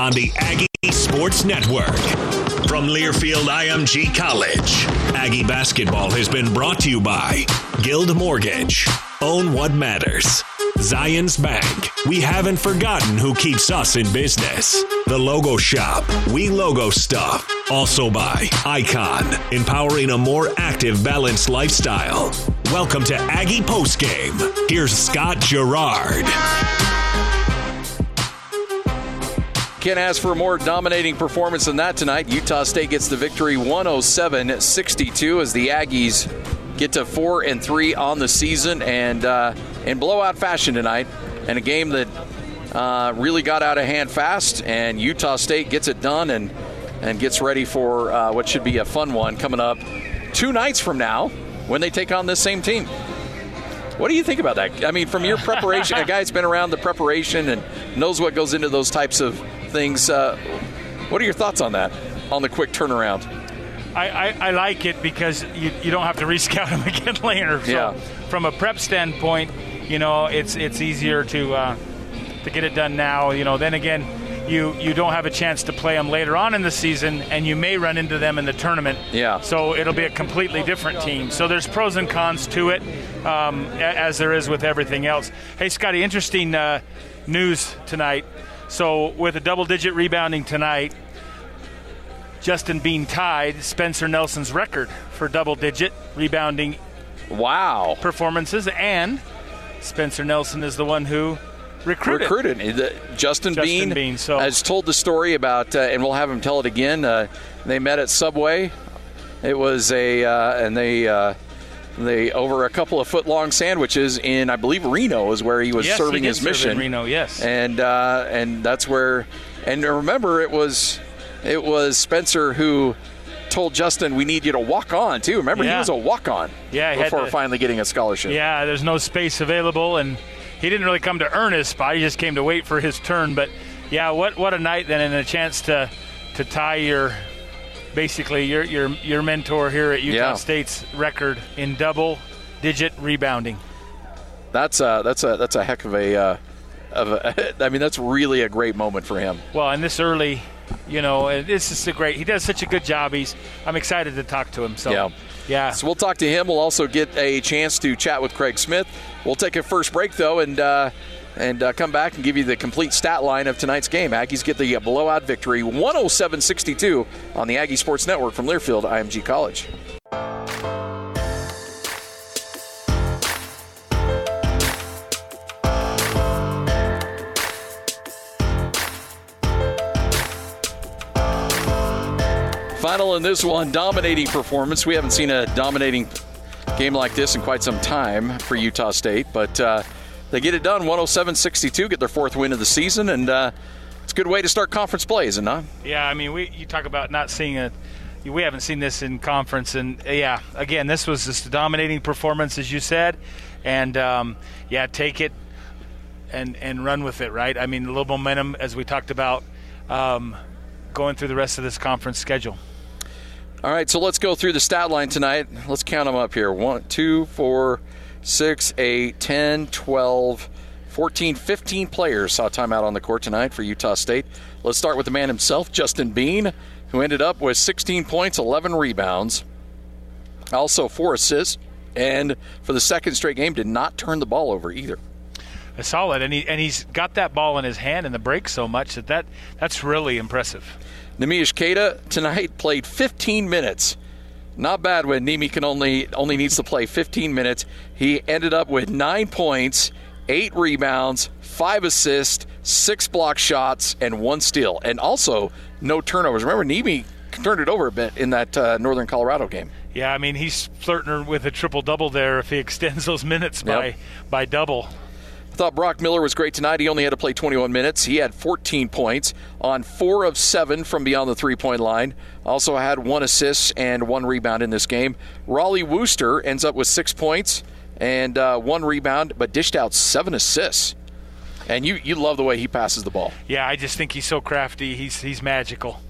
on the Aggie Sports Network. From Learfield IMG College, Aggie basketball has been brought to you by Guild Mortgage. Own what matters. Zions Bank. We haven't forgotten who keeps us in business. The Logo Shop. We logo stuff. Also by Icon, empowering a more active, balanced lifestyle. Welcome to Aggie Postgame. Here's Scott Gerard. Can't ask for a more dominating performance than that tonight. Utah State gets the victory 107 62 as the Aggies get to 4 and 3 on the season and uh, in blowout fashion tonight. And a game that uh, really got out of hand fast, and Utah State gets it done and, and gets ready for uh, what should be a fun one coming up two nights from now when they take on this same team. What do you think about that? I mean, from your preparation, a guy that's been around the preparation and knows what goes into those types of things. Uh, what are your thoughts on that? On the quick turnaround. I, I, I like it because you, you don't have to rescout them again later. So Yeah. from a prep standpoint, you know, it's it's easier to uh, to get it done now. You know, then again, you you don't have a chance to play them later on in the season, and you may run into them in the tournament. Yeah. So it'll be a completely different team. So there's pros and cons to it, um, as there is with everything else. Hey, Scotty, interesting uh, news tonight. So with a double-digit rebounding tonight, Justin Bean tied Spencer Nelson's record for double-digit rebounding Wow. performances, and Spencer Nelson is the one who recruited. recruited. The- Justin, Justin Bean, Bean, so- has told the story about, uh, and we'll have him tell it again. Uh, they met at Subway. It was a, uh, and they, uh, they over a couple of foot long sandwiches in, I believe, Reno is where he was Yes, he serving did his serve in mission. Reno, yes. and uh, and that's where, and remember, it was, it was Spencer who told Justin, "We need you to walk on too." Remember, he was a walk on. Yeah, before to- finally getting a scholarship. Yeah, there's no space available, and he didn't really come to earn his spot. He just came to wait for his turn. But yeah, what what a night then, and a chance to to tie your basically your your your mentor here at Utah Yeah. State's record in double digit rebounding. That's a that's a that's a heck of a. Uh, of a, I mean, that's really a great moment for him. Well, and this early, you know, this is a great. He does such a good job. He's I'm excited to talk to him. So Yeah. yeah. So we'll talk to him. We'll also get a chance to chat with Craig Smith. We'll take a first break though, and uh, and uh, come back and give you the complete stat line of tonight's game. Aggies get the blowout victory, 107-62 on the Aggie Sports Network from Learfield IMG College. Final in this one, dominating performance. We haven't seen a dominating game like this in quite some time for Utah State, but uh, they get it done 107 62, get their fourth win of the season, and uh, it's a good way to start conference play, isn't it? not? Yeah, I mean, we you talk about not seeing a. We haven't seen this in conference, and yeah, again, this was just a dominating performance, as you said, and um, yeah, take it and and run with it, right? I mean, a little momentum, as we talked about, um, going through the rest of this conference schedule. All right, so let's go through the stat line tonight. Let's count them up here 1, 2, 4, 6, 8, 10, 12, 14, 15 players saw time out on the court tonight for Utah State. Let's start with the man himself, Justin Bean, who ended up with 16 points, 11 rebounds, also four assists, and for the second straight game, did not turn the ball over either. Solid, and he and he's got that ball in his hand in the break so much that, that that's really impressive. Neemias Queta tonight played 15 minutes. Not bad when Nemi can only only needs to play 15 minutes. He ended up with nine points, eight rebounds, five assists, six block shots, and one steal, and also no turnovers. Remember, Nemi turned it over a bit in that uh, Northern Colorado game. Yeah, I mean, he's flirting with a triple double there if he extends those minutes by Yep. by double. Thought Brock Miller was great tonight. He only had to play 21 minutes. He had 14 points on four of seven from beyond the three point line. Also had one assist and one rebound in this game. Rollie Worster ends up with six points and uh, one rebound, but dished out seven assists. And you, you love the way he passes the ball. Yeah, I just think he's so crafty. He's he's magical.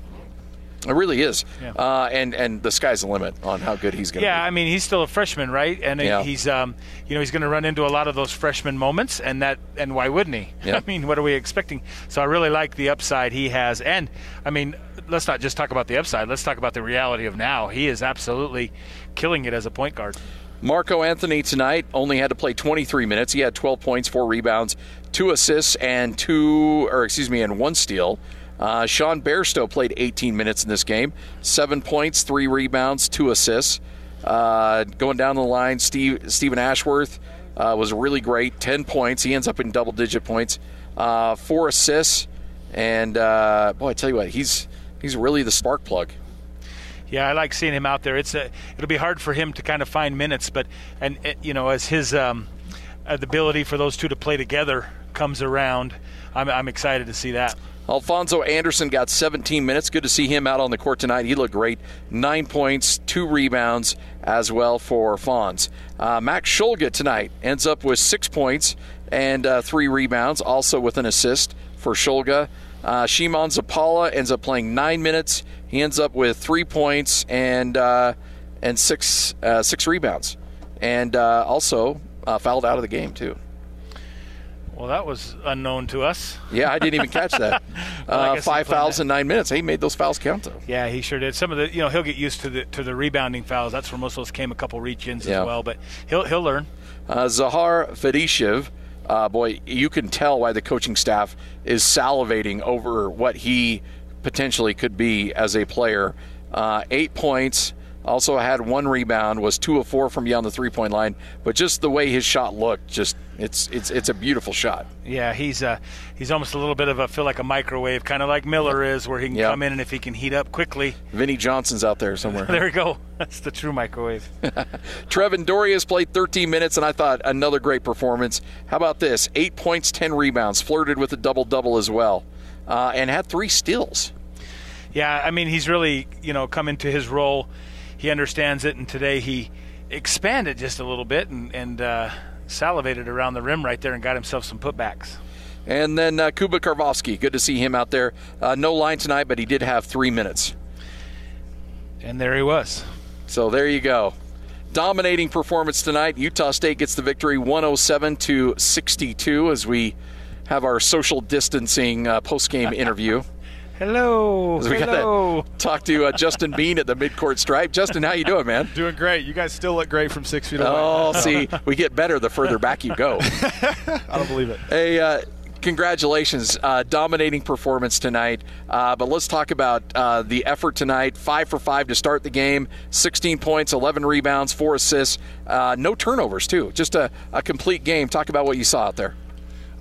It really is, Yeah. uh, and and the sky's the limit on how good he's going to Yeah, be. Yeah, I mean he's still a freshman, right? And Yeah. he's um, you know he's going to run into a lot of those freshman moments, and that and why wouldn't he? Yeah. I mean, what are we expecting? So I really like the upside he has, and I mean, let's not just talk about the upside. Let's talk about the reality of now. He is absolutely killing it as a point guard. Marco Anthony tonight only had to play 23 minutes. He had 12 points, four rebounds, two assists, and two, or excuse me, and one steal. Uh, Sean Bairstow played 18 minutes in this game, seven points, three rebounds, two assists. Uh, going down the line, Steve Steven Ashworth uh, was really great, 10 points. He ends up in double-digit points, uh, four assists, and uh, boy, I tell you what, he's he's really the spark plug. Yeah, I like seeing him out there. It's a, it'll be hard for him to kind of find minutes, but and you know as his um, ability for those two to play together comes around, I'm, I'm excited to see that. Alphonso Anderson got 17 minutes. Good to see him out on the court tonight. He looked great. Nine points, two rebounds as well for Fonz. Uh, Max Shulga tonight ends up with six points and uh, three rebounds, also with an assist for Shulga. Uh, Szymon Zapala ends up playing nine minutes. He ends up with three points and uh, and six uh, six rebounds, and uh, also uh, fouled out of the game too. Well, that was unknown to us. Yeah, I didn't even catch that. Well, uh, five fouls that. in nine minutes. He made those fouls count though. Yeah, he sure did. Some of the, you know, he'll get used to the to the rebounding fouls. That's where most of those came. A couple reach-ins Yeah. as well, but he'll he'll learn. Uh, Zahar Vedischev, uh, boy, you can tell why the coaching staff is salivating over what he potentially could be as a player. Uh, eight points, also had one rebound, was two of four from beyond the three point line. But just the way his shot looked, just it's it's it's a beautiful shot. Yeah, he's uh he's almost a little bit of a feel like a microwave, kind of like Miller is, where he can Yeah. come in and if he can heat up quickly, Vinny Johnson's out there somewhere. there we go. That's the true microwave. Trevin Dorius played 13 minutes, and I thought another great performance. How about this? Eight points, 10 rebounds, flirted with a double double as well, uh, and had three steals. Yeah, I mean he's really you know come into his role. He understands it, and today he expanded just a little bit and and uh, salivated around the rim right there and got himself some putbacks. And then uh, Kuba Karwowski, good to see him out there. Uh, no line tonight, but he did have three minutes. And there he was. So there you go. Dominating performance tonight. Utah State gets the victory 107 to 62 as we have our social distancing uh, post game interview. Hello. We Hello. got to talk to uh, Justin Bean at the midcourt stripe. Justin, how you doing, man? Doing great. You guys still look great from six feet away. Oh, see, we get better the further back you go. I don't believe it. Hey, uh, congratulations. Uh, dominating performance tonight. Uh, but let's talk about uh, the effort tonight. Five for five to start the game, 16 points, 11 rebounds, four assists, uh, no turnovers, too. Just a, a complete game. Talk about what you saw out there.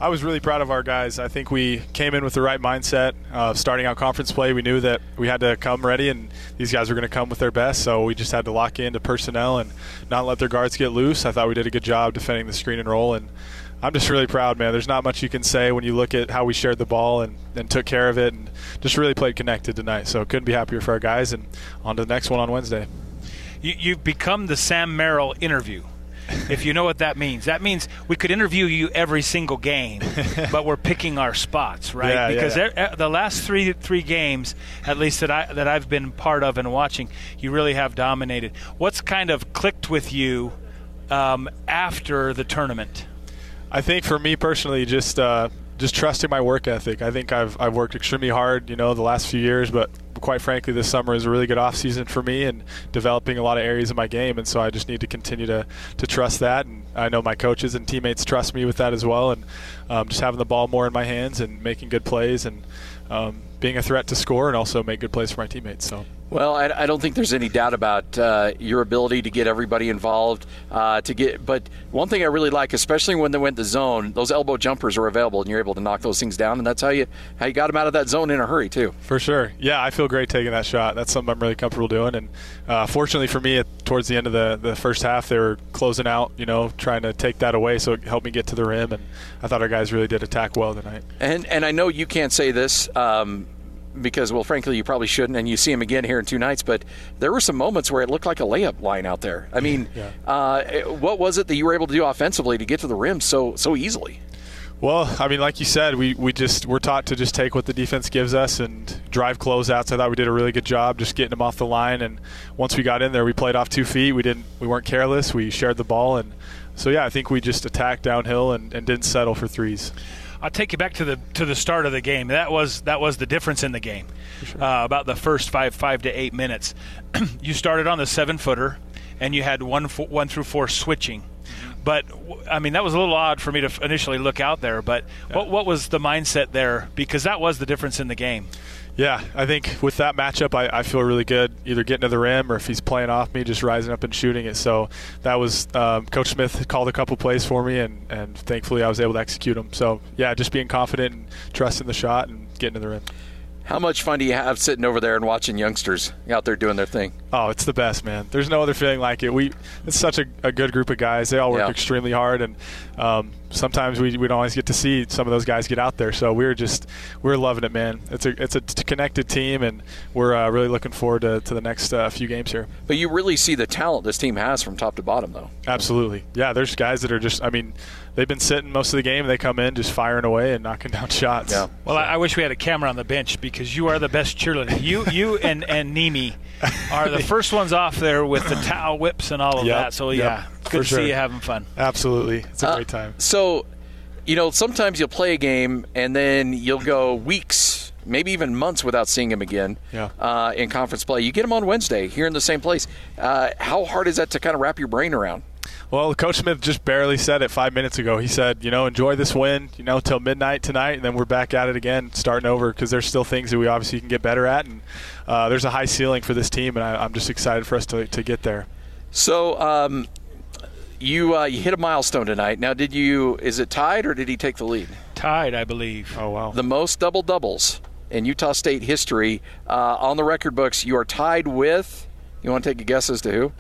I was really proud of our guys. I think we came in with the right mindset. Uh, starting out conference play, we knew that we had to come ready, and these guys were going to come with their best. So we just had to lock into personnel and not let their guards get loose. I thought we did a good job defending the screen and roll, and I'm just really proud, man. There's not much you can say when you look at how we shared the ball and, and took care of it, and just really played connected tonight. So couldn't be happier for our guys, and on to the next one on Wednesday. You, you've become the Sam Merrill interview. if you know what that means, that means we could interview you every single game, but we're picking our spots, right? Yeah, yeah, because yeah. uh, the last three three games, at least that I that I've been part of and watching, you really have dominated. What's kind of clicked with you um, after the tournament? I think for me personally, just uh, just trusting my work ethic. I think I've I've worked extremely hard, you know, the last few years, but quite frankly, this summer is a really good off season for me and developing a lot of areas of my game, and so I just need to continue to to trust that. And I know my coaches and teammates trust me with that as well, and um, just having the ball more in my hands and making good plays and um, being a threat to score and also make good plays for my teammates. So. Well, I, I don't think there's any doubt about uh, your ability to get everybody involved. Uh, to get, but one thing I really like, especially when they went the zone, those elbow jumpers are available, and you're able to knock those things down, and that's how you how you got them out of that zone in a hurry too. For sure. Yeah, I feel great taking that shot. That's something I'm really comfortable doing. And uh, fortunately for me, at, towards the end of the, the first half, they were closing out, you know, trying to take that away. So it helped me get to the rim. And I thought our guys really did attack well tonight. And and I know you can't say this um, because, well, frankly, you probably shouldn't, and you see him again here in two nights. But there were some moments where it looked like a layup line out there. I mean, Yeah. uh, what was it that you were able to do offensively to get to the rim so so easily? Well, I mean, like you said, we, we just we're taught to just take what the defense gives us and drive closeouts. I thought we did a really good job just getting them off the line. And once we got in there, we played off two feet. We didn't we weren't careless. We shared the ball, and so yeah, I think we just attacked downhill and, and didn't settle for threes. I'll take you back to the to the start of the game. That was that was the difference in the game. Sure. Uh, about the first five five to eight minutes, you started on the seven footer, and you had one one through four switching. But I mean, that was a little odd for me to initially look out there. But yeah. what what was the mindset there? Because that was the difference in the game. Yeah, I think with that matchup, I, I, feel really good either getting to the rim or if he's playing off me, just rising up and shooting it. So that was um, Coach Smith called a couple plays for me, and, and thankfully I was able to execute them. So yeah, just being confident and trusting the shot and getting to the rim. How much fun do you have sitting over there and watching youngsters out there doing their thing? Oh, it's the best, man. There's no other feeling like it. We it's such a, a good group of guys. They all work yeah. extremely hard, and um, sometimes we, we don't always get to see some of those guys get out there. So we're just we're loving it, man. It's a it's a connected team, and we're uh, really looking forward to, to the next uh, few games here. But you really see the talent this team has from top to bottom, though. Absolutely, yeah. There's guys that are just. I mean, they've been sitting most of the game. They come in just firing away and knocking down shots. Yeah. Well, so. I, I, wish we had a camera on the bench because you are the best cheerleader. You you and and Nimi are the first ones off there with the towel whips and all of yep. that. So yeah, yep. good For to sure. see you having fun. Absolutely, it's a uh, great time. So, you know, sometimes you'll play a game and then you'll go weeks maybe even months without seeing him again yeah. uh, in conference play. You get him on Wednesday here in the same place. Uh, how hard is that to kind of wrap your brain around? Well, Coach Smith just barely said it five minutes ago. He said, you know, enjoy this win, you know, till midnight tonight, and then we're back at it again, starting over because there's still things that we obviously can get better at, and uh, there's a high ceiling for this team, and I, am just excited for us to, to get there. So, um, you uh, you hit a milestone tonight. Now, did you? Is it tied or did he take the lead? Tied, I believe. Oh wow! The most double doubles in Utah State history uh, on the record books. You are tied with. You want to take a guess as to who?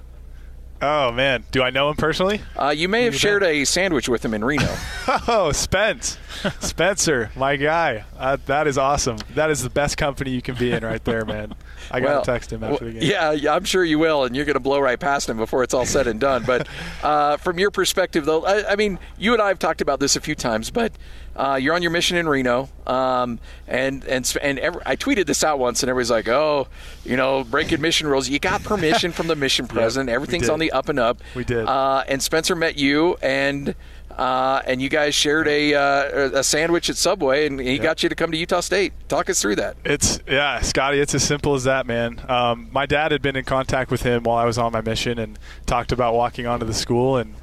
Oh man, do I know him personally? Uh, you may have you shared bet. a sandwich with him in Reno. oh, Spence, Spencer, my guy. Uh, that is awesome. That is the best company you can be in right there, man. I got to well, text him after the game. Yeah, yeah, I'm sure you will, and you're going to blow right past him before it's all said and done. But uh, from your perspective, though, I, I, mean, you and I have talked about this a few times, but uh, you're on your mission in Reno, um, and and and every, I tweeted this out once, and everybody's like, "Oh, you know, breaking mission rules." You got permission from the mission president. yeah, Everything's on the up and up. We did. Uh, and Spencer met you, and uh, and you guys shared a uh, a sandwich at Subway, and he got you to come to Utah State. Talk us through that. It's yeah, Scotty. It's as simple as that, man. Um, my dad had been in contact with him while I was on my mission, and talked about walking onto the school and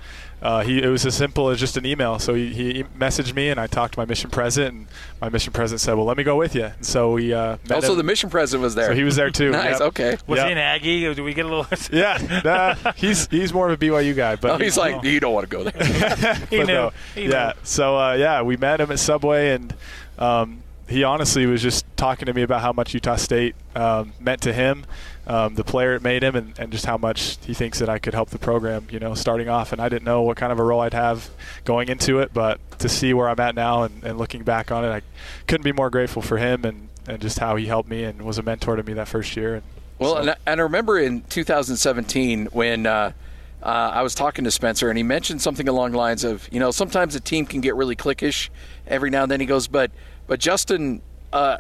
uh, he it was as simple as just an email. So he, he messaged me, and I talked to my mission president, and my mission president said, "Well, let me go with you." And so we uh, met also him. the mission president was there. So he was there too. nice. Yep. Okay. Was yep. he an Aggie? Do we get a little? yeah. Nah, he's he's more of a BYU guy, but oh, he's like you don't want to go there. he knew. No, he yeah. Knew. So uh, yeah, we met him at Subway, and um, he honestly was just talking to me about how much Utah State um, meant to him um, the player it made him and, and just how much he thinks that I could help the program, you know, starting off. And I didn't know what kind of a role I'd have going into it, but to see where I'm at now and, and looking back on it, I couldn't be more grateful for him and, and just how he helped me and was a mentor to me that first year. And, well, so. and, I, and I remember in 2017 when uh, uh, I was talking to Spencer and he mentioned something along the lines of, you know, sometimes a team can get really cliquish every now and then. He goes, but but Justin uh,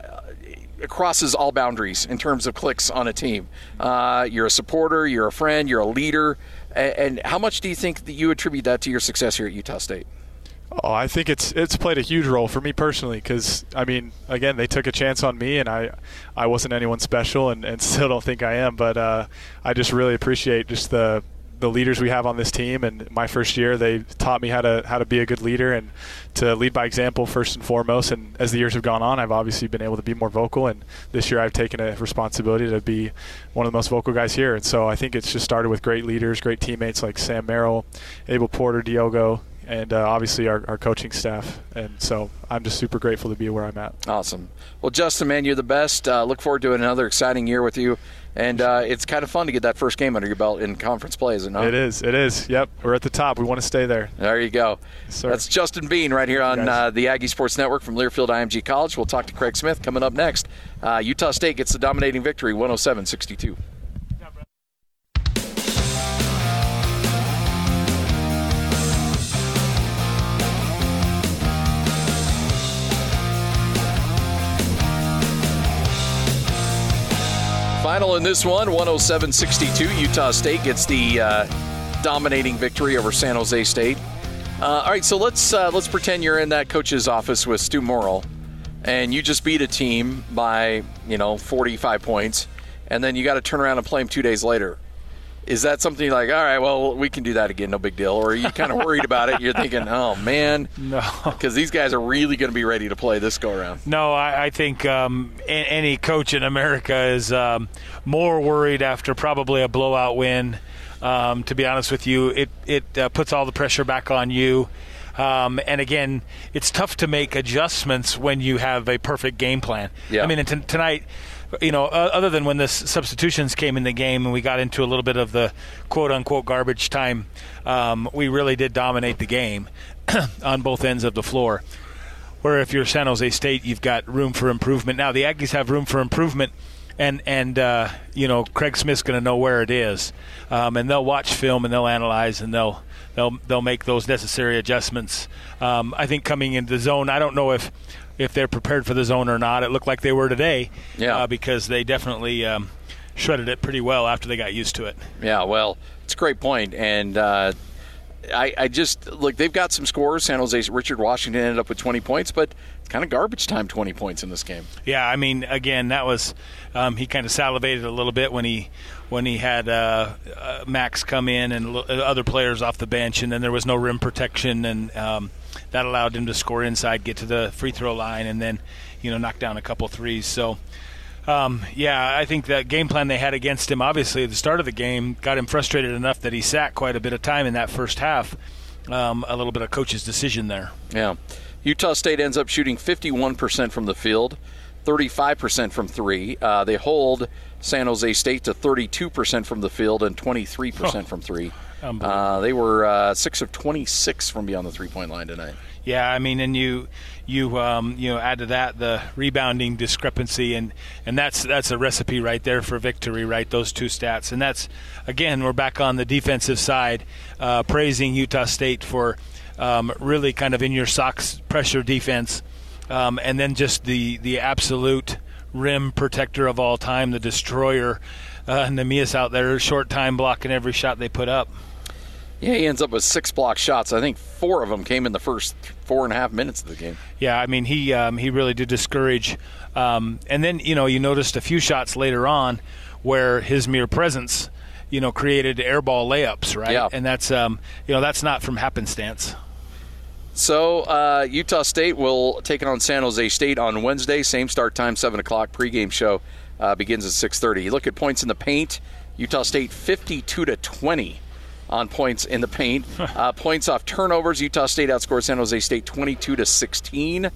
crosses all boundaries in terms of clicks on a team. Uh, you're a supporter, you're a friend, you're a leader. And, how much do you think that you attribute that to your success here at Utah State? Oh, I think it's it's played a huge role for me personally because I mean, again, they took a chance on me, and I I wasn't anyone special, and, and still don't think I am. But uh, I just really appreciate just the the leaders we have on this team. And my first year, they taught me how to how to be a good leader and to lead by example first and foremost. And as the years have gone on, I've obviously been able to be more vocal. And this year, I've taken a responsibility to be one of the most vocal guys here. And so I think it's just started with great leaders, great teammates like Sam Merrill, Abel Porter, Diogo, and uh, obviously our, our coaching staff. And so I'm just super grateful to be where I'm at. Awesome. Well, Justin, man, you're the best. Uh, look forward to another exciting year with you. And uh, it's kind of fun to get that first game under your belt in conference play, is it not? It is. It is. Yep. We're at the top. We want to stay there. There you go. Yes, That's Justin Bean right here on uh, the Aggie Sports Network from Learfield IMG College. We'll talk to Craig Smith coming up next. Uh, Utah State gets the dominating victory, 107 62. Final in this one, 107 62. Utah State gets the uh, dominating victory over San Jose State. Uh, all right, so let's uh, let's pretend you're in that coach's office with Stew Morrill, and you just beat a team by you know 45 points, and then you got to turn around and play them two days later. Is that something like, all right, well, we can do that again, no big deal? Or are you kind of worried about it? You're thinking, oh, man. No. Because these guys are really going to be ready to play this go around. No, I, I think um, any coach in America is um, more worried after probably a blowout win. Um, to be honest with you, it, it uh, puts all the pressure back on you. Um, and again, it's tough to make adjustments when you have a perfect game plan. Yeah. I mean, t- tonight, you know, other than when the substitutions came in the game and we got into a little bit of the quote unquote garbage time, um, we really did dominate the game on both ends of the floor. Where if you're San Jose State, you've got room for improvement. Now the Aggies have room for improvement, and and uh, you know Craig Smith's going to know where it is, um, and they'll watch film and they'll analyze and they'll they'll they'll make those necessary adjustments. Um, I think coming into the zone, I don't know if if they're prepared for the zone or not. It looked like they were today, Yeah. uh, because they definitely um, shredded it pretty well after they got used to it. Yeah, well, it's a great point, and uh, I, I just look. They've got some scores. San Jose Richard Washington ended up with 20 points, but it's kind of garbage time 20 points in this game. Yeah, I mean, again, that was um, he kind of salivated a little bit when he when he had uh, uh, Max come in and l- other players off the bench, and then there was no rim protection, and um, that allowed him to score inside, get to the free throw line, and then you know knock down a couple threes. So. Um, yeah, I think that game plan they had against him, obviously at the start of the game, got him frustrated enough that he sat quite a bit of time in that first half. Um, a little bit of coach's decision there. Yeah. Utah State ends up shooting 51% from the field, 35% from three. Uh, they hold San Jose State to 32% from the field and 23% from three. Uh, they were uh, six of 26 from beyond the three point line tonight. Yeah, I mean, and you you um, you know add to that the rebounding discrepancy, and and that's that's a recipe right there for victory, right? Those two stats, and that's again we're back on the defensive side, uh, praising Utah State for um, really kind of in your socks pressure defense, um, and then just the the absolute rim protector of all time, the destroyer. Uh, Neemias out there, short time blocking every shot they put up. Yeah, he ends up with six block shots. I think four of them came in the first four and a half minutes of the game. Yeah, I mean he um, he really did discourage, um, and then you know you noticed a few shots later on where his mere presence, you know, created airball layups, right? Yeah. And that's um, you know that's not from happenstance. So uh, Utah State will take it on San Jose State on Wednesday. Same start time, seven o'clock. Pregame show uh, begins at six thirty. You look at points in the paint. Utah State fifty-two to twenty on points in the paint. uh, points off turnovers. Utah State outscored San Jose State twenty-two to sixteen,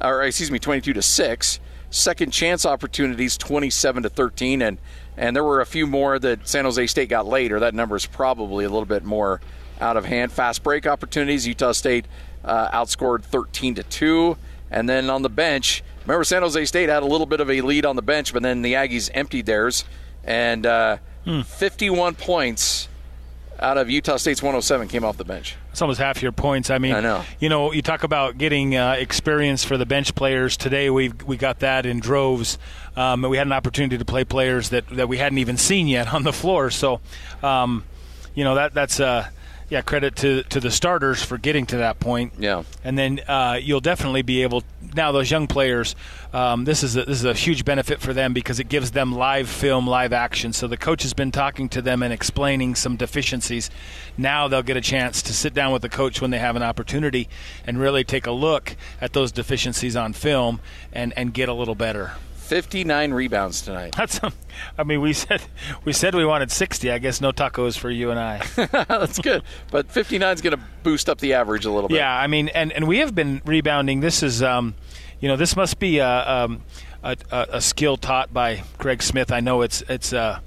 or excuse me, twenty-two to six. Second chance opportunities, twenty-seven to thirteen, and and there were a few more that San Jose State got later. that number is probably a little bit more out of hand. Fast break opportunities. Utah State uh, outscored 13 to 2. And then on the bench, remember San Jose State had a little bit of a lead on the bench, but then the Aggies emptied theirs. And uh, 51 points out of Utah State's 107 came off the bench. It's almost half your points. I mean, I know. You know, you talk about getting uh, experience for the bench players. Today, we we got that in droves. Um, and we had an opportunity to play players that, that we hadn't even seen yet on the floor. So, um, you know, that that's uh, yeah, credit to to the starters for getting to that point. Yeah. And then uh, you'll definitely be able now those young players. Um, this is a, this is a huge benefit for them because it gives them live film, live action. So the coach has been talking to them and explaining some deficiencies. Now they'll get a chance to sit down with the coach when they have an opportunity and really take a look at those deficiencies on film and and get a little better. 59 rebounds tonight. That's, I mean, we said we said we wanted 60. I guess no tacos for you and I. That's good. But 59 is going to boost up the average a little bit. Yeah, I mean, and, and we have been rebounding. This is, um, you know, this must be a, um, a, a, a skill taught by Craig Smith. I know it's it's uh,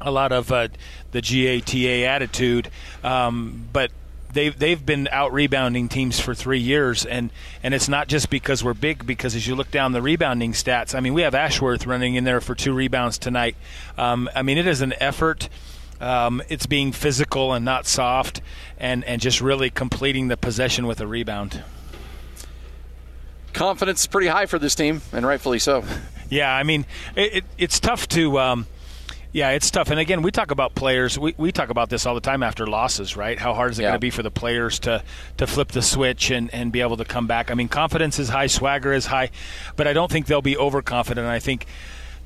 a lot of uh, the GATA attitude, um, but they've they've been out rebounding teams for three years, and and it's not just because we're big. Because as you look down the rebounding stats, I mean, we have Ashworth running in there for two rebounds tonight. Um, I mean, it is an effort. Um, it's being physical and not soft, and, and just really completing the possession with a rebound. Confidence is pretty high for this team, and rightfully so. Yeah, I mean, it, it, it's tough to um, Yeah, it's tough. And again, we talk about players. We, we talk about this all the time after losses, right? How hard is it Yeah. going to be for the players to, to flip the switch and, and be able to come back? I mean, confidence is high, swagger is high, but I don't think they'll be overconfident. I think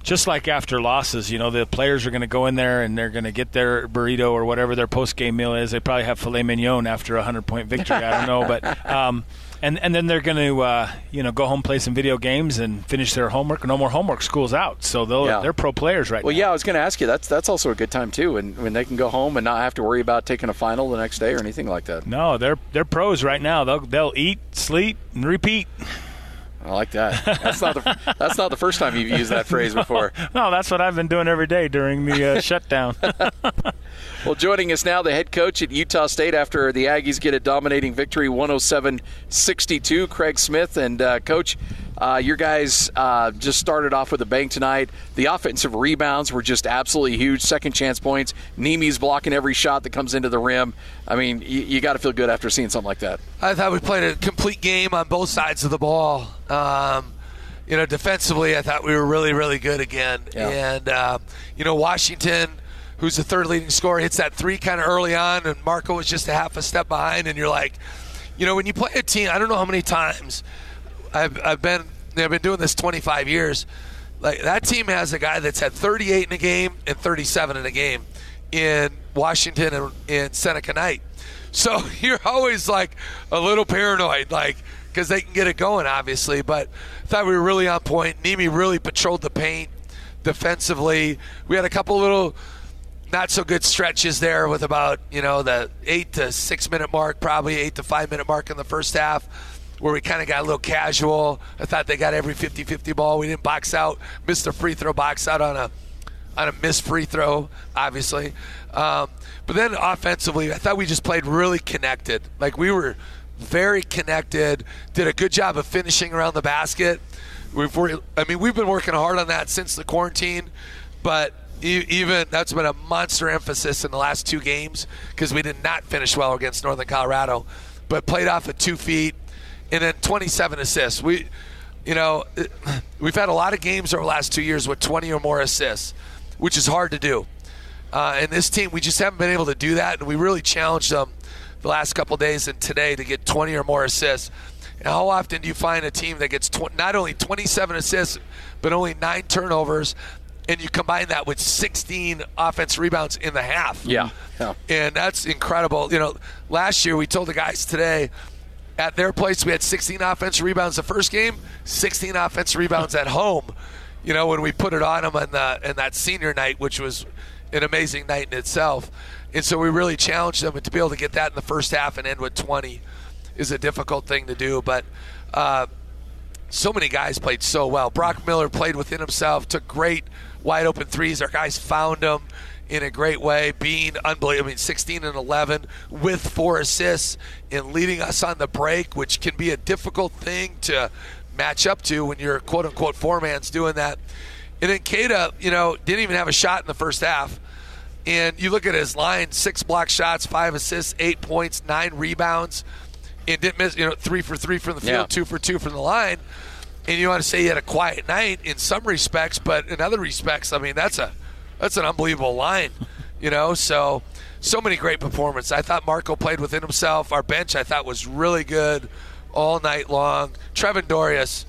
just like after losses, you know, the players are going to go in there and they're going to get their burrito or whatever their post game meal is. They probably have filet mignon after a 100 point victory. I don't know. But. Um, and, and then they're going to uh, you know go home play some video games and finish their homework. No more homework. School's out, so they'll, Yeah. they're pro players right Well, now. Well, yeah, I was going to ask you. That's that's also a good time too, and when they can go home and not have to worry about taking a final the next day or anything like that. No, they're they're pros right now. They'll they'll eat, sleep, and repeat. I like that. That's not the that's not the first time you've used that phrase before. No, that's what I've been doing every day during the uh, shutdown. Well, joining us now, the head coach at Utah State after the Aggies get a dominating victory, 107-62, Craig Smith. And uh, coach, uh, your guys uh, just started off with a bang tonight. The offensive rebounds were just absolutely huge. Second chance points. Nemi's blocking every shot that comes into the rim. I mean, you, you got to feel good after seeing something like that. I thought we played a complete game on both sides of the ball. Um, you know, defensively, I thought we were really, really good again. Yeah. And um, you know, Washington, who's the third leading scorer, hits that three kind of early on, and Marco was just a half a step behind. And you're like, you know, when you play a team, I don't know how many times I've, I've been I've been doing this 25 years. Like that team has a guy that's had 38 in a game and 37 in a game in Washington and in Seneca Knight. So you're always like a little paranoid, like because they can get it going, obviously. But thought we were really on point. Nemi really patrolled the paint defensively. We had a couple little not so good stretches there with about you know the eight to six minute mark, probably eight to five minute mark in the first half, where we kind of got a little casual. I thought they got every 50-50 ball. We didn't box out, missed a free throw box out on a on a missed free throw, obviously. Um, but then offensively, I thought we just played really connected. Like we were very connected. Did a good job of finishing around the basket. We've, I mean, we've been working hard on that since the quarantine, but even that's been a monster emphasis in the last two games because we did not finish well against Northern Colorado, but played off of two feet, and then 27 assists. We, you know, it- we've had a lot of games over the last two years with 20 or more assists, which is hard to do. Uh, and this team, we just haven't been able to do that, and we really challenged them the last couple days and today to get 20 or more assists. And how often do you find a team that gets tw- not only 27 assists, but only nine turnovers, and you combine that with 16 offense rebounds in the half? Yeah, yeah. And that's incredible. You know, last year we told the guys today at their place we had 16 offensive rebounds the first game, 16 offensive rebounds at home. You know, when we put it on them on the in that senior night, which was an amazing night in itself. And so we really challenged them, and to be able to get that in the first half and end with 20 is a difficult thing to do. But uh, so many guys played so well. Brock Miller played within himself, took great wide open threes. Our guys found them in a great way, being unbelievable. I mean, 16 and 11 with four assists and leading us on the break, which can be a difficult thing to match up to when you're quote unquote four man's doing that. And then Queta, you know, didn't even have a shot in the first half. And you look at his line: six block shots, five assists, eight points, nine rebounds, and didn't miss. You know, three for three from the field, Yeah. two for two from the line. And you want to say he had a quiet night in some respects, but in other respects, I mean, that's a that's an unbelievable line. You know, so so many great performances. I thought Marco played within himself. Our bench, I thought, was really good all night long. Trevin Dorius,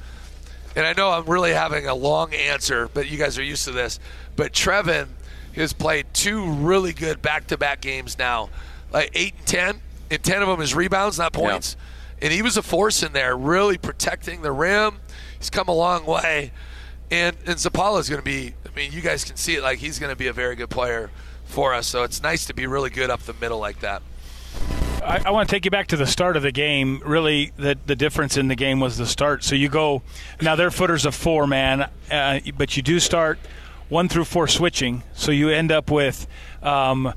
and I know I'm really having a long answer, but you guys are used to this. But Trevin has played two really good back-to-back games now, like eight and ten, and ten of them is rebounds, not points. And he was a force in there, really protecting the rim. He's come a long way, and and Zapala is going to be. I mean, you guys can see it. Like he's going to be a very good player for us. So it's nice to be really good up the middle like that. I, I want to take you back to the start of the game. Really, the the difference in the game was the start. So you go now. Their footers of four man, uh, but you do start one through four switching. So you end up with. Um,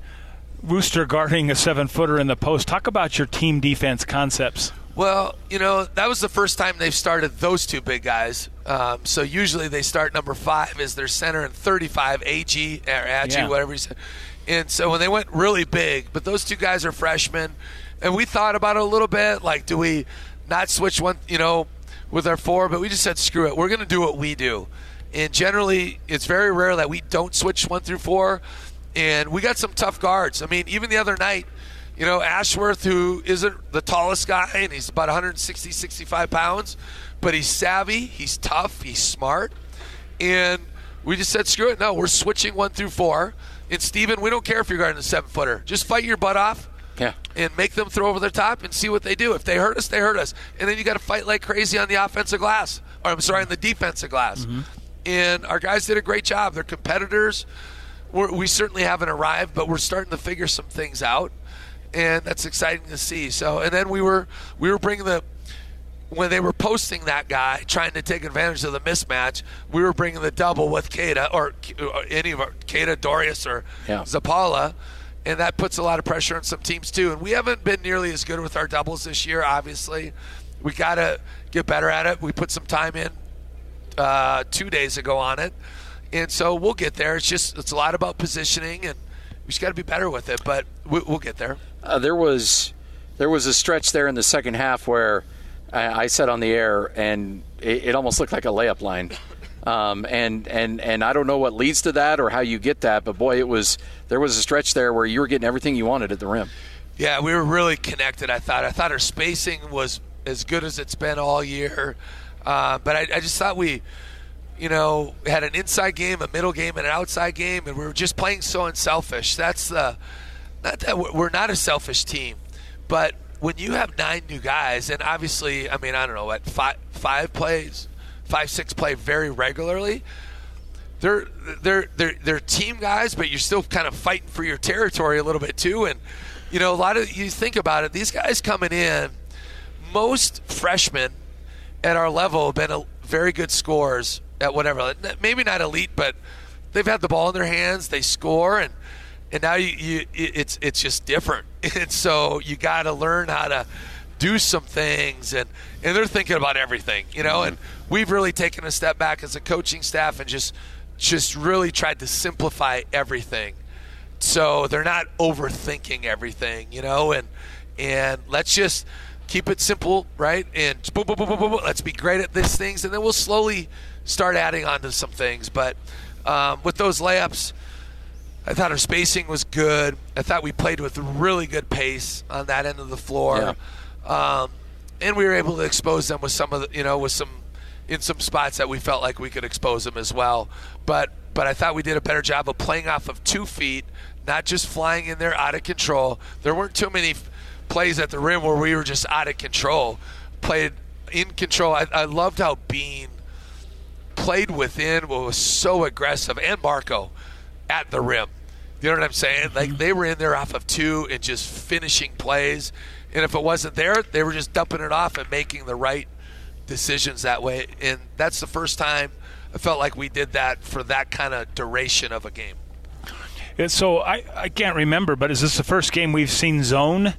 Rooster guarding a seven footer in the post. Talk about your team defense concepts. Well, you know, that was the first time they've started those two big guys. Um, so usually they start number five as their center and 35, AG, or AG, Yeah. whatever you said. And so when they went really big, but those two guys are freshmen, and we thought about it a little bit. Like, do we not switch one, you know, with our four? But we just said, screw it. We're going to do what we do. And generally, it's very rare that we don't switch one through four. And we got some tough guards. I mean, even the other night, you know, Ashworth, who isn't the tallest guy, and he's about 160, 65 pounds, but he's savvy, he's tough, he's smart. And we just said, screw it. No, we're switching one through four. And Steven, we don't care if you're guarding a seven footer. Just fight your butt off. Yeah. And make them throw over the top and see what they do. If they hurt us, they hurt us. And then you got to fight like crazy on the offensive glass. Or I'm sorry, on the defensive glass. Mm-hmm. And our guys did a great job. They're competitors. We're, we certainly haven't arrived, but we're starting to figure some things out, and that's exciting to see. So, and then we were we were bringing the when they were posting that guy, trying to take advantage of the mismatch, we were bringing the double with Queta or, or any of our Queta, Dorius, or Yeah. Zapala, and that puts a lot of pressure on some teams too. And we haven't been nearly as good with our doubles this year. Obviously, we got to get better at it. We put some time in uh, two days ago on it, and so we'll get there. It's just it's a lot about positioning, and we just got to be better with it. But we, we'll get there. Uh, there was there was a stretch there in the second half where I, I said on the air, and it, it almost looked like a layup line. Um, and and and I don't know what leads to that or how you get that, but boy, it was there was a stretch there where you were getting everything you wanted at the rim. Yeah, we were really connected. I thought. I thought our spacing was as good as it's been all year. Uh, but I, I just thought we, you know, had an inside game, a middle game, and an outside game, and we were just playing so unselfish. That's the, not that we're we're not a selfish team, but when you have nine new guys, and obviously, I mean, I don't know what five five plays, five six play very regularly. They're they're they're they're team guys, but you're still kind of fighting for your territory a little bit too. And you know, a lot of you think about it. These guys coming in, most freshmen at our level have been a, very good scorers at whatever. Maybe not elite, but they've had the ball in their hands. They score, and and now you, you it's it's just different. And so you got to learn how to do some things, and and they're thinking about everything, you know. And we've really taken a step back as a coaching staff and just just really tried to simplify everything so they're not overthinking everything, you know, and and let's just keep it simple, right? And boom, boom, boom, boom, boom, boom. let's be great at these things, and then we'll slowly start adding on to some things. But um, with those layups, I thought our spacing was good. I thought we played with really good pace on that end of the floor, um, and we were able to expose them with some of the, you know, with some in some spots that we felt like we could expose them as well. But but I thought we did a better job of playing off of two feet, not just flying in there out of control. There weren't too many f- plays at the rim where we were just out of control. Played in control. I, I loved how Bean played within, but was so aggressive, and Marco at the rim. You know what I'm saying? Like mm-hmm. they were in there off of two and just finishing plays. And if it wasn't there, they were just dumping it off and making the right decisions that way. And that's the first time I felt like we did that for that kind of duration of a game. Yeah, So I, I can't remember, but is this the first game we've seen zone?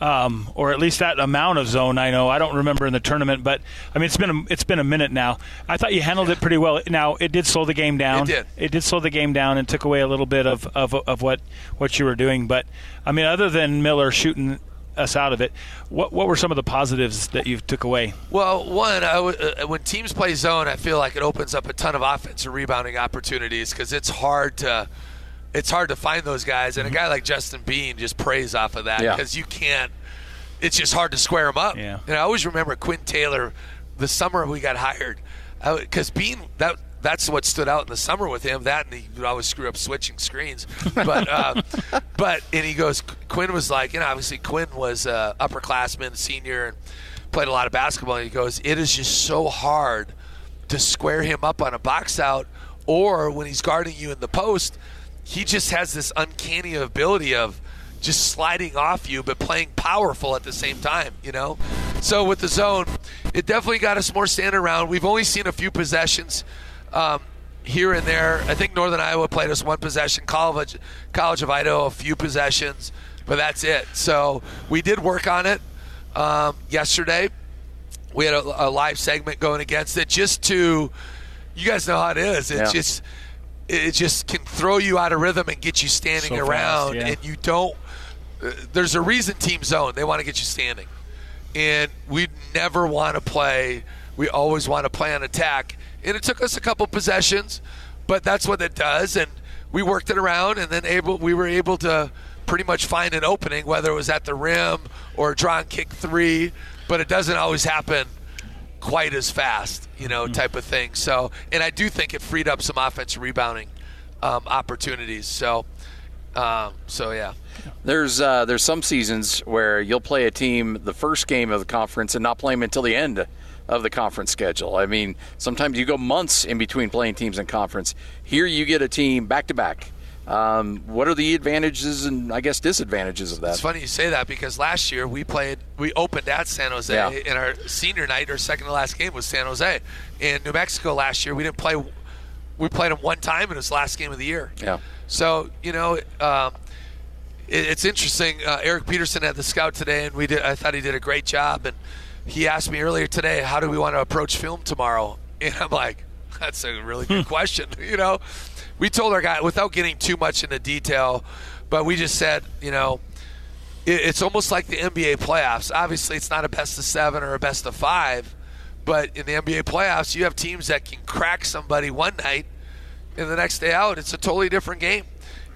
Um, or at least that amount of zone. I know I don't remember in the tournament, but I mean it's been a, it's been a minute now. I thought you handled it pretty well. Now it did slow the game down. It did. It did slow the game down and took away a little bit of, of, of what what you were doing. But I mean, other than Miller shooting us out of it, what what were some of the positives that you took away? Well, one, w- uh, when teams play zone, I feel like it opens up a ton of offensive rebounding opportunities because it's hard to it's hard to find those guys, and a guy like Justin Bean just preys off of that Yeah. because you can't. It's just hard to square him up. Yeah. And I always remember Quinn Taylor, the summer we got hired, because Bean that. That's what stood out in the summer with him. That and he would always screw up switching screens. But uh, but and he goes. Quinn was like, you know, obviously Quinn was uh, upperclassman, senior, and played a lot of basketball. And he goes, it is just so hard to square him up on a box out, or when he's guarding you in the post, he just has this uncanny ability of just sliding off you, but playing powerful at the same time. You know, so with the zone, it definitely got us more standing around. We've only seen a few possessions. Um, here and there, I think Northern Iowa played us one possession. College, College of Idaho, a few possessions, but that's it. So we did work on it um, yesterday we had a, a live segment going against it just to you guys know how it is it's Yeah. just it just can throw you out of rhythm and get you standing So fast, around yeah. and you don't uh, there's a reason team zone they want to get you standing and we never want to play we always want to play on attack and it took us a couple possessions, but that's what it does, and we worked it around, and then able we were able to pretty much find an opening, whether it was at the rim or draw and kick three, but it doesn't always happen quite as fast, you know, mm-hmm. type of thing. So, and I do think it freed up some offensive rebounding um, opportunities. So, um, so yeah. There's uh, there's some seasons where you'll play a team the first game of the conference and not play them until the end of the conference schedule. I mean, sometimes you go months in between playing teams in conference. Here you get a team back to back. Um, what are the advantages and I guess disadvantages of that? It's funny you say that because last year we played, we opened at San Jose yeah. in our senior night. Our second to last game was San Jose. In New Mexico last year, we didn't play. We played him one time, in his last game of the year. Yeah. So you know, um, it, it's interesting. Uh, Eric Peterson had the scout today, and we did. I thought he did a great job. And he asked me earlier today, "How do we want to approach film tomorrow?" And I'm like, "That's a really good question." You know, we told our guy without getting too much into detail, but we just said, you know, it, it's almost like the NBA playoffs. Obviously, it's not a best of seven or a best of five, but in the NBA playoffs, you have teams that can crack somebody one night, and the next day out, it's a totally different game.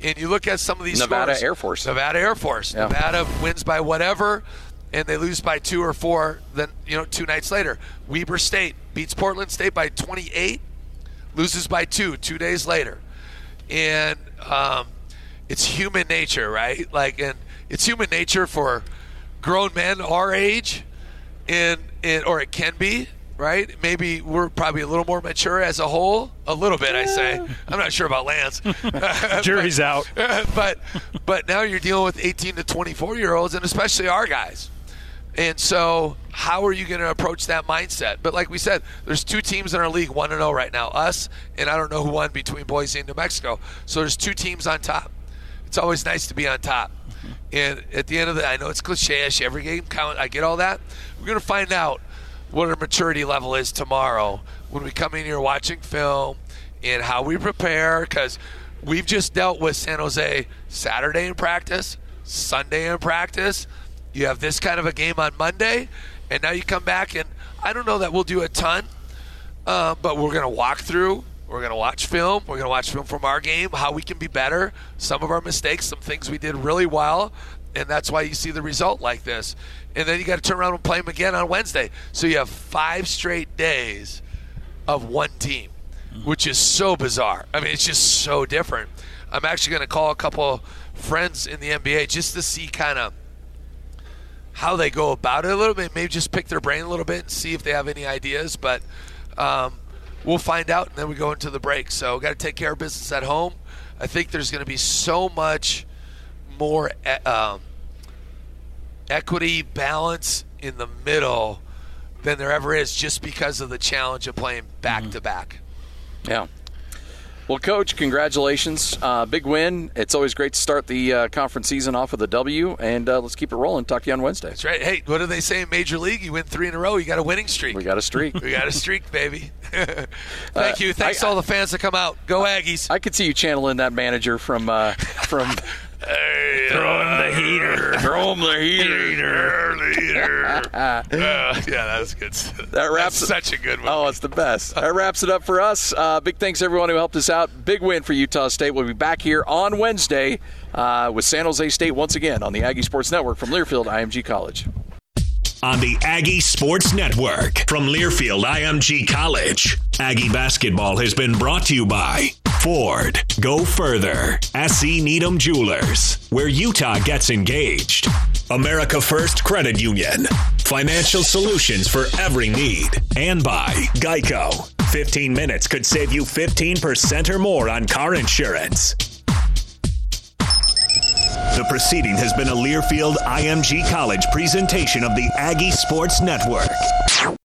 And you look at some of these Nevada scores, Air Force, Nevada Air Force, yeah. Nevada wins by whatever and they lose by two or four, then you know two nights later, Weber State beats Portland State by 28, loses by two two days later, and um, it's human nature, right? Like, and it's human nature for grown men our age, and, and or it can be, right? Maybe we're probably a little more mature as a whole, a little bit, I say. I'm not sure about Lance. Jury's out. but but now you're dealing with 18 to 24 year olds, and especially our guys and so, how are you going to approach that mindset? But like we said, there's two teams in our league, one and zero oh right now, us and I don't know who won between Boise and New Mexico. So there's two teams on top. It's always nice to be on top. Mm-hmm. And at the end of the, I know it's cliche-ish, every game count. I get all that. We're going to find out what our maturity level is tomorrow when we come in here watching film and how we prepare because we've just dealt with San Jose Saturday in practice, Sunday in practice you have this kind of a game on Monday, and now you come back, and I don't know that we'll do a ton, uh, but we're going to walk through. We're going to watch film. We're going to watch film from our game, how we can be better, some of our mistakes, some things we did really well, and that's why you see the result like this. And then you got to turn around and play them again on Wednesday. So you have five straight days of one team, which is so bizarre. I mean, it's just so different. I'm actually going to call a couple friends in the NBA just to see kind of how they go about it a little bit. Maybe just pick their brain a little bit and see if they have any ideas. But um, we'll find out, and then we go into the break. So we got to take care of business at home. I think there's going to be so much more um, equity balance in the middle than there ever is, just because of the challenge of playing back to back. Yeah. Well, Coach, congratulations. Uh, big win. It's always great to start the uh, conference season off with a W, and uh, let's keep it rolling. Talk to you on Wednesday. That's right. Hey, what do they say in Major League? You win three in a row, you got a winning streak. We got a streak. we got a streak, baby. Thank you. Thanks I, to all the fans that come out. Go Aggies. I could see you channeling that manager from uh, from Hey, throw him the heater. Throw him the heater. heater. uh, yeah, that's good. That wraps that's such a good one. Oh, it's the best. That wraps it up for us. Uh, big thanks everyone who helped us out. Big win for Utah State. We'll be back here on Wednesday uh, with San Jose State once again on the Aggie Sports Network from Learfield IMG College on the Aggie Sports Network from Learfield IMG College. Aggie basketball has been brought to you by Ford. Go further. SE Needham Jewelers, where Utah gets engaged. America First Credit Union. Financial solutions for every need. And by Geico. 15 minutes could save you 15% or more on car insurance. The proceeding has been a Learfield IMG College presentation of the Aggie Sports Network.